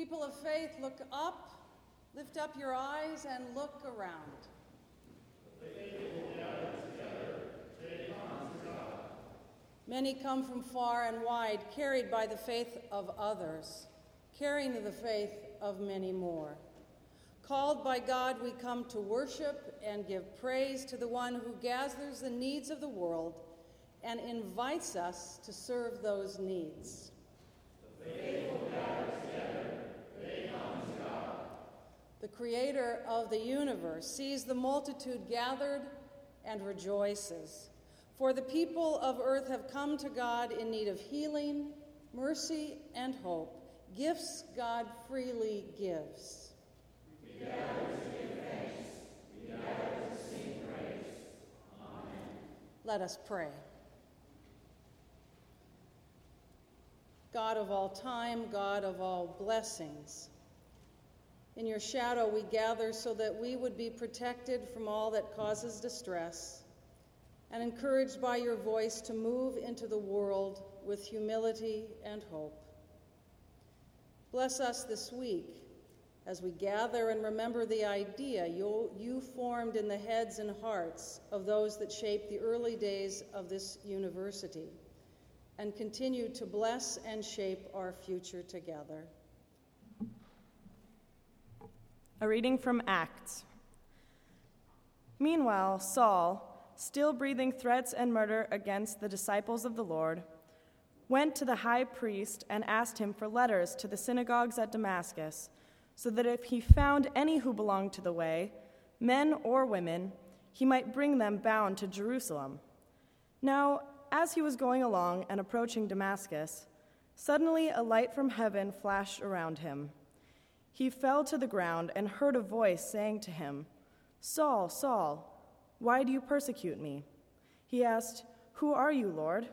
People of faith, look up, lift up your eyes, and look around. Many come from far and wide, carried by the faith of others, carrying the faith of many more. Called by God, we come to worship and give praise to the one who gathers the needs of the world and invites us to serve those needs. The faithful gather together, they come to God. The creator of the universe sees the multitude gathered and rejoices. For the people of earth have come to God in need of healing, mercy, and hope, gifts God freely gives. We we. Amen. Let us pray. God of all time, God of all blessings, in your shadow we gather so that we would be protected from all that causes distress and encouraged by your voice to move into the world with humility and hope. Bless us this week as we gather and remember the idea you, you formed in the heads and hearts of those that shaped the early days of this university and continue to bless and shape our future together. A reading from Acts. Meanwhile, Saul, still breathing threats and murder against the disciples of the Lord, went to the high priest and asked him for letters to the synagogues at Damascus, so that if he found any who belonged to the way, men or women, he might bring them bound to Jerusalem. Now, as he was going along and approaching Damascus, suddenly a light from heaven flashed around him. He fell to the ground and heard a voice saying to him, Saul, Saul, why do you persecute me? He asked, Who are you, Lord?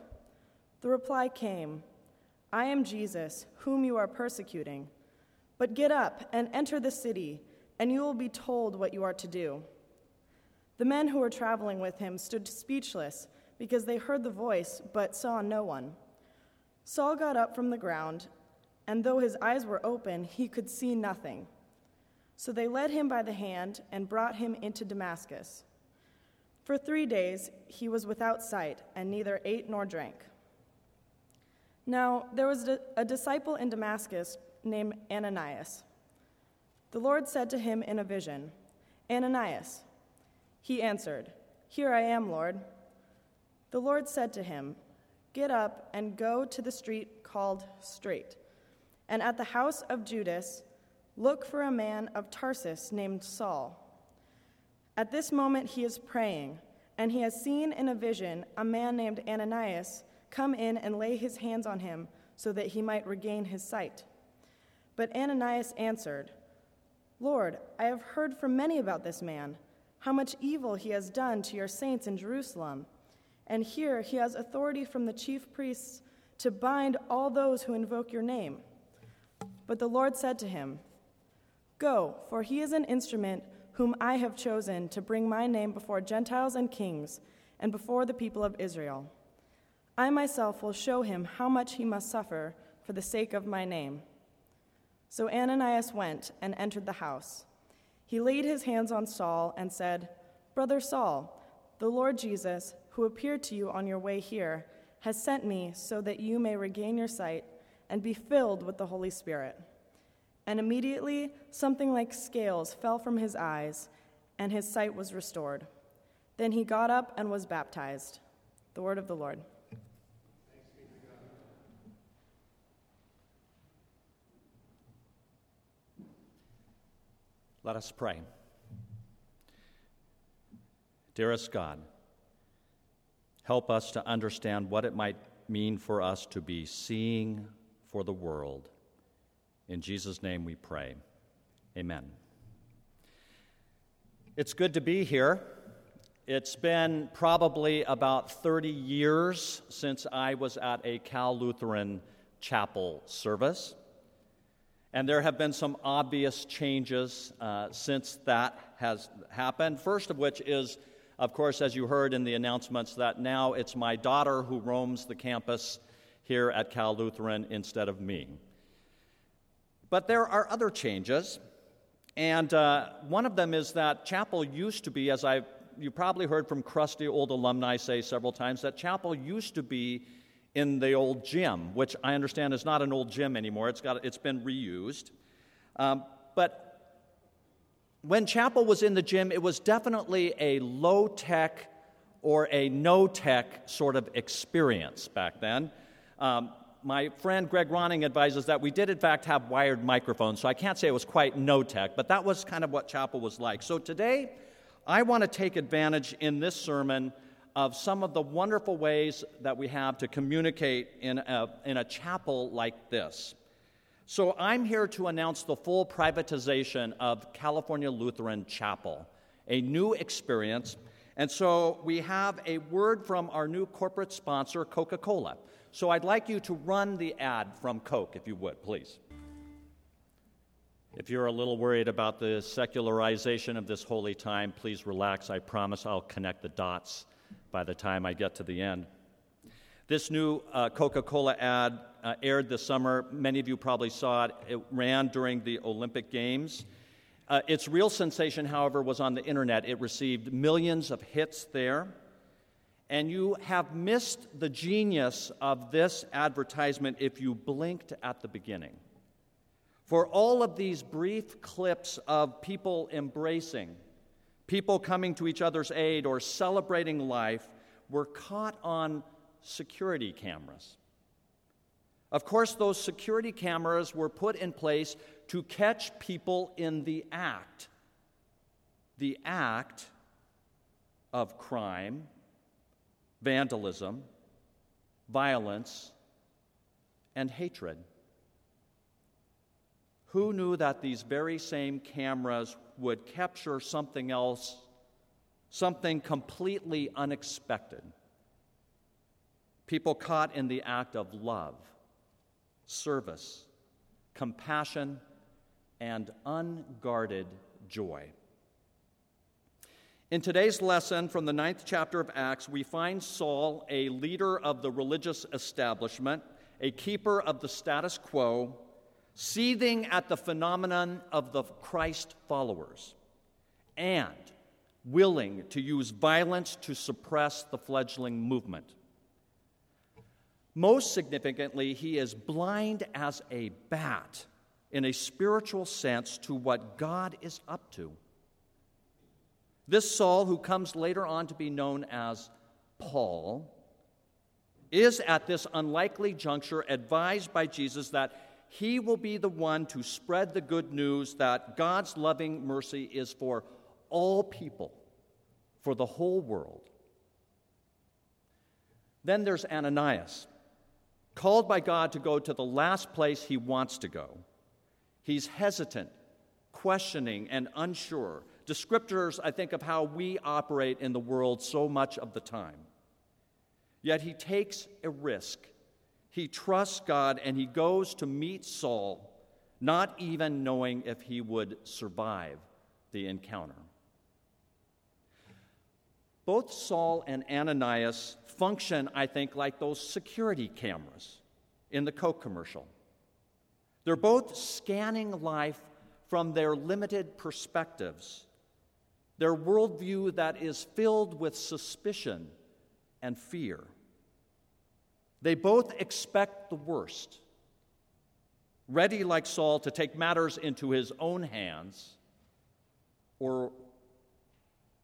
The reply came, I am Jesus, whom you are persecuting. But get up and enter the city, and you will be told what you are to do. The men who were traveling with him stood speechless because they heard the voice but saw no one. Saul got up from the ground, and though his eyes were open, he could see nothing. So they led him by the hand and brought him into Damascus. For three days he was without sight, and neither ate nor drank. Now there was a disciple in Damascus named Ananias. The Lord said to him in a vision, Ananias. He answered, Here I am, Lord. The Lord said to him, Get up and go to the street called Straight, and at the house of Judas, look for a man of Tarsus named Saul. At this moment, he is praying, and he has seen in a vision a man named Ananias come in and lay his hands on him so that he might regain his sight. But Ananias answered, Lord, I have heard from many about this man, how much evil he has done to your saints in Jerusalem. And here he has authority from the chief priests to bind all those who invoke your name. But the Lord said to him, Go, for he is an instrument whom I have chosen to bring my name before Gentiles and kings and before the people of Israel. I myself will show him how much he must suffer for the sake of my name. So Ananias went and entered the house. He laid his hands on Saul and said, Brother Saul, the Lord Jesus, who appeared to you on your way here, has sent me so that you may regain your sight and be filled with the Holy Spirit. And immediately something like scales fell from his eyes, and his sight was restored. Then he got up and was baptized. The word of the Lord. Let us pray. Dearest God, help us to understand what it might mean for us to be seeing for the world in Jesus' name we pray. Amen. It's good to be here. It's been probably about 30 years since I was at a Cal Lutheran chapel service. And there have been some obvious changes uh, since that has happened. First of which is, of course, as you heard in the announcements, that now it's my daughter who roams the campus here at Cal Lutheran instead of me. But there are other changes, and uh, one of them is that chapel used to be, as I you probably heard from crusty old alumni say several times, that chapel used to be in the old gym, which I understand is not an old gym anymore. It's got it's been reused, um, but when chapel was in the gym, it was definitely a low tech or a no tech sort of experience back then. Um, my friend Greg Ronning advises that we did, in fact, have wired microphones, so I can't say it was quite no tech, but that was kind of what chapel was like. So today, I want to take advantage in this sermon of some of the wonderful ways that we have to communicate in a, in a chapel like this. So I'm here to announce the full privatization of California Lutheran Chapel, a new experience. And so we have a word from our new corporate sponsor, Coca Cola. So I'd like you to run the ad from Coke, if you would, please. If you're a little worried about the secularization of this holy time, please relax. I promise I'll connect the dots by the time I get to the end. This new uh, Coca Cola ad uh, aired this summer. Many of you probably saw it. It ran during the Olympic Games. Uh, its real sensation, however, was on the internet. It received millions of hits there. And you have missed the genius of this advertisement if you blinked at the beginning. For all of these brief clips of people embracing, people coming to each other's aid, or celebrating life were caught on security cameras. Of course, those security cameras were put in place to catch people in the act. The act of crime, vandalism, violence, and hatred. Who knew that these very same cameras would capture something else, something completely unexpected? people caught in the act of love, service, compassion, and unguarded joy. In today's lesson from the ninth chapter of Acts, we find Saul, a leader of the religious establishment, a keeper of the status quo, seething at the phenomenon of the Christ followers, and willing to use violence to suppress the fledgling movement. Most significantly, he is blind as a bat in a spiritual sense to what God is up to. This Saul, who comes later on to be known as Paul, is at this unlikely juncture advised by Jesus that he will be the one to spread the good news that God's loving mercy is for all people, for the whole world. Then there's Ananias called by God to go to the last place he wants to go. He's hesitant, questioning, and unsure. Descriptors, I think, of how we operate in the world so much of the time. Yet he takes a risk. He trusts God and he goes to meet Saul, not even knowing if he would survive the encounter. Both Saul and Ananias function, I think, like those security cameras in the Coke commercial. They're both scanning life from their limited perspectives, their worldview that is filled with suspicion and fear. They both expect the worst, ready, like Saul, to take matters into his own hands, or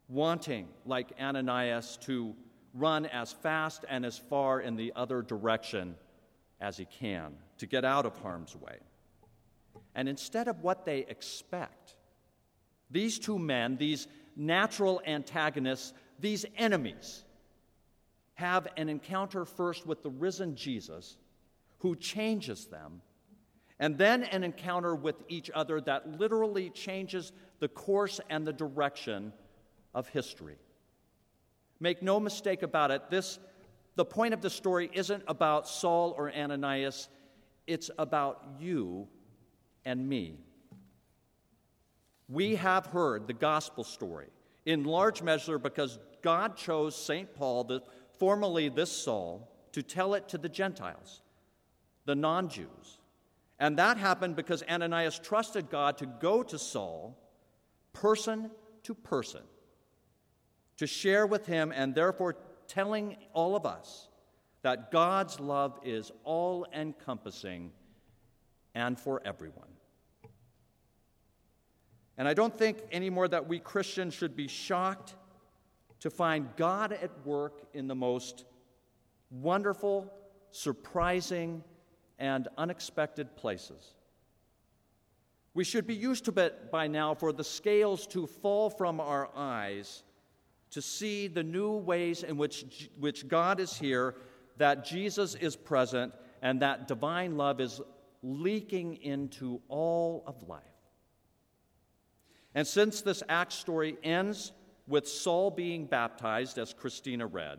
wanting, like Ananias, to run as fast and as far in the other direction as he can to get out of harm's way. And instead of what they expect, these two men, these natural antagonists, these enemies, have an encounter first with the risen Jesus who changes them, and then an encounter with each other that literally changes the course and the direction of history. Make no mistake about it, this, the point of the story isn't about Saul or Ananias, it's about you and me. We have heard the gospel story in large measure because God chose St. Paul, the, formerly this Saul, to tell it to the Gentiles, the non Jews. And that happened because Ananias trusted God to go to Saul, person to person, to share with him and therefore telling all of us that God's love is all encompassing and for everyone. And I don't think anymore that we Christians should be shocked to find God at work in the most wonderful, surprising, and unexpected places. We should be used to it by now for the scales to fall from our eyes to see the new ways in which, which God is here, that Jesus is present, and that divine love is leaking into all of life. And since this Acts story ends with Saul being baptized, as Christina read,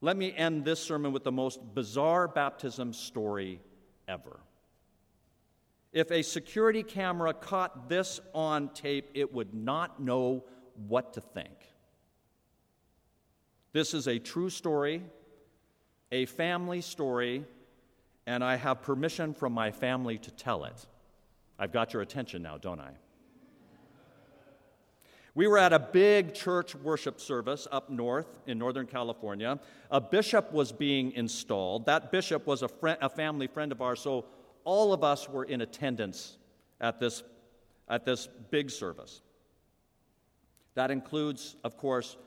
let me end this sermon with the most bizarre baptism story ever. If a security camera caught this on tape, it would not know what to think. This is a true story, a family story, and I have permission from my family to tell it. I've got your attention now, don't I? We were at a big church worship service up north in Northern California. A bishop was being installed. That bishop was a, friend, a family friend of ours, so all of us were in attendance at this, at this big service. That includes, of course,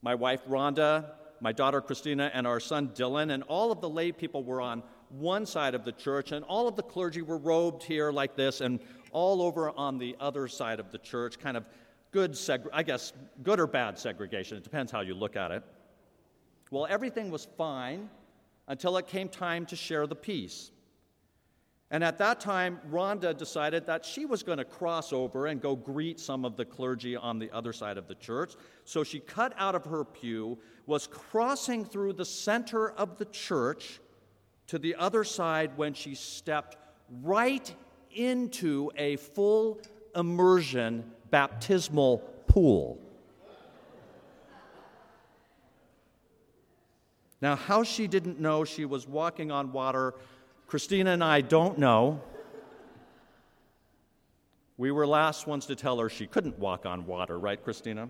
my wife Rhonda, my daughter Christina, and our son Dylan, and all of the lay people were on one side of the church, and all of the clergy were robed here like this, and all over on the other side of the church, kind of good, seg- I guess, good or bad segregation. It depends how you look at it. Well, everything was fine until it came time to share the peace. And at that time, Rhonda decided that she was going to cross over and go greet some of the clergy on the other side of the church. So she cut out of her pew, was crossing through the center of the church to the other side when she stepped right into a full immersion baptismal pool. Now, how she didn't know she was walking on water Christina and I don't know. We were last ones to tell her she couldn't walk on water, right, Christina?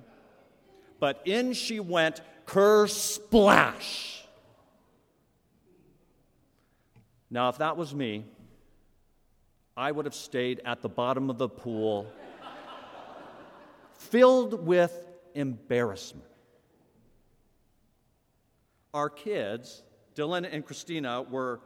But in she went, ker splash. Now, if that was me, I would have stayed at the bottom of the pool, filled with embarrassment. Our kids, Dylan and Christina, were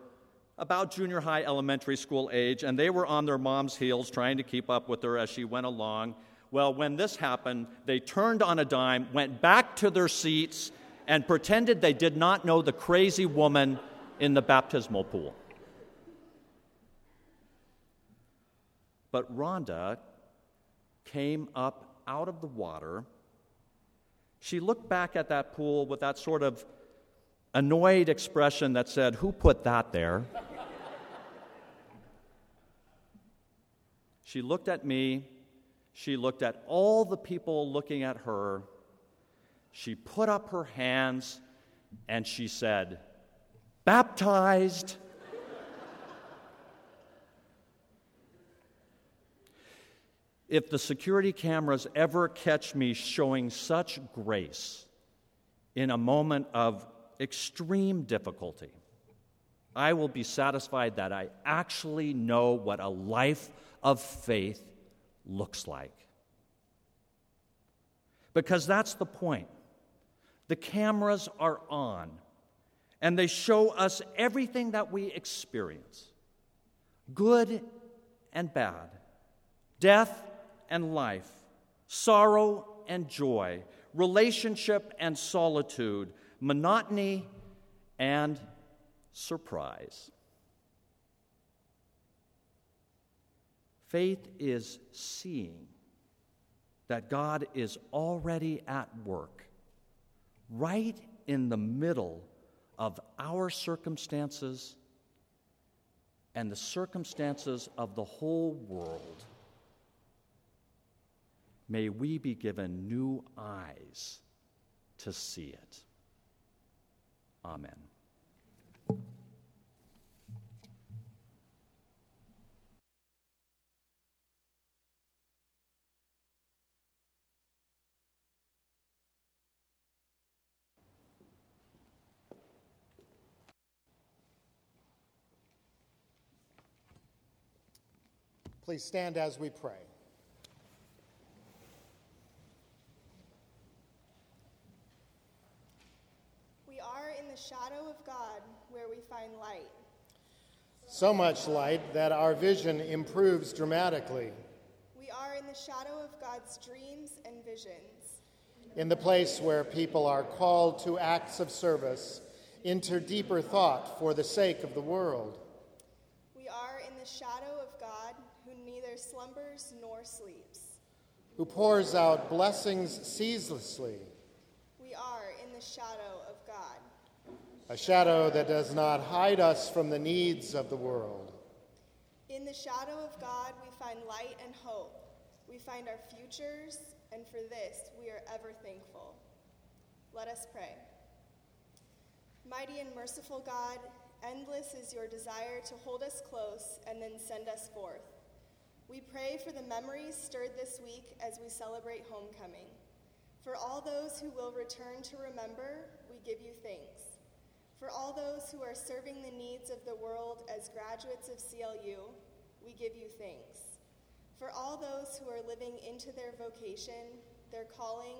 about junior high elementary school age, and they were on their mom's heels trying to keep up with her as she went along. Well, when this happened, they turned on a dime, went back to their seats, and pretended they did not know the crazy woman in the baptismal pool. But Rhonda came up out of the water. She looked back at that pool with that sort of annoyed expression that said, Who put that there? she looked at me. She looked at all the people looking at her. She put up her hands and she said, Baptized. If the security cameras ever catch me showing such grace in a moment of extreme difficulty, I will be satisfied that I actually know what a life of faith looks like. Because that's the point. The cameras are on, and they show us everything that we experience good and bad, death and life, sorrow and joy, relationship and solitude, monotony, and surprise. Faith is seeing that God is already at work, right in the middle of our circumstances and the circumstances of the whole world. May we be given new eyes to see it. Amen. Please stand as we pray. Of God where we find light. So much light that our vision improves dramatically. We are in the shadow of God's dreams and visions. In the place where people are called to acts of service, into deeper thought for the sake of the world. We are in the shadow of God who neither slumbers nor sleeps. Who pours out blessings ceaselessly. We are in the shadow. A shadow that does not hide us from the needs of the world. In the shadow of God, we find light and hope. We find our futures, and for this we are ever thankful. Let us pray. Mighty and merciful God, endless is your desire to hold us close and then send us forth. We pray for the memories stirred this week as we celebrate homecoming. For all those who will return to remember, we give you thanks. For all those who are serving the needs of the world as graduates of CLU, we give you thanks. For all those who are living into their vocation, their calling,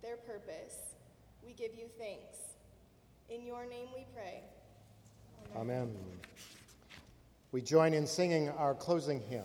their purpose, we give you thanks. In your name we pray. Amen. We join in singing our closing hymn.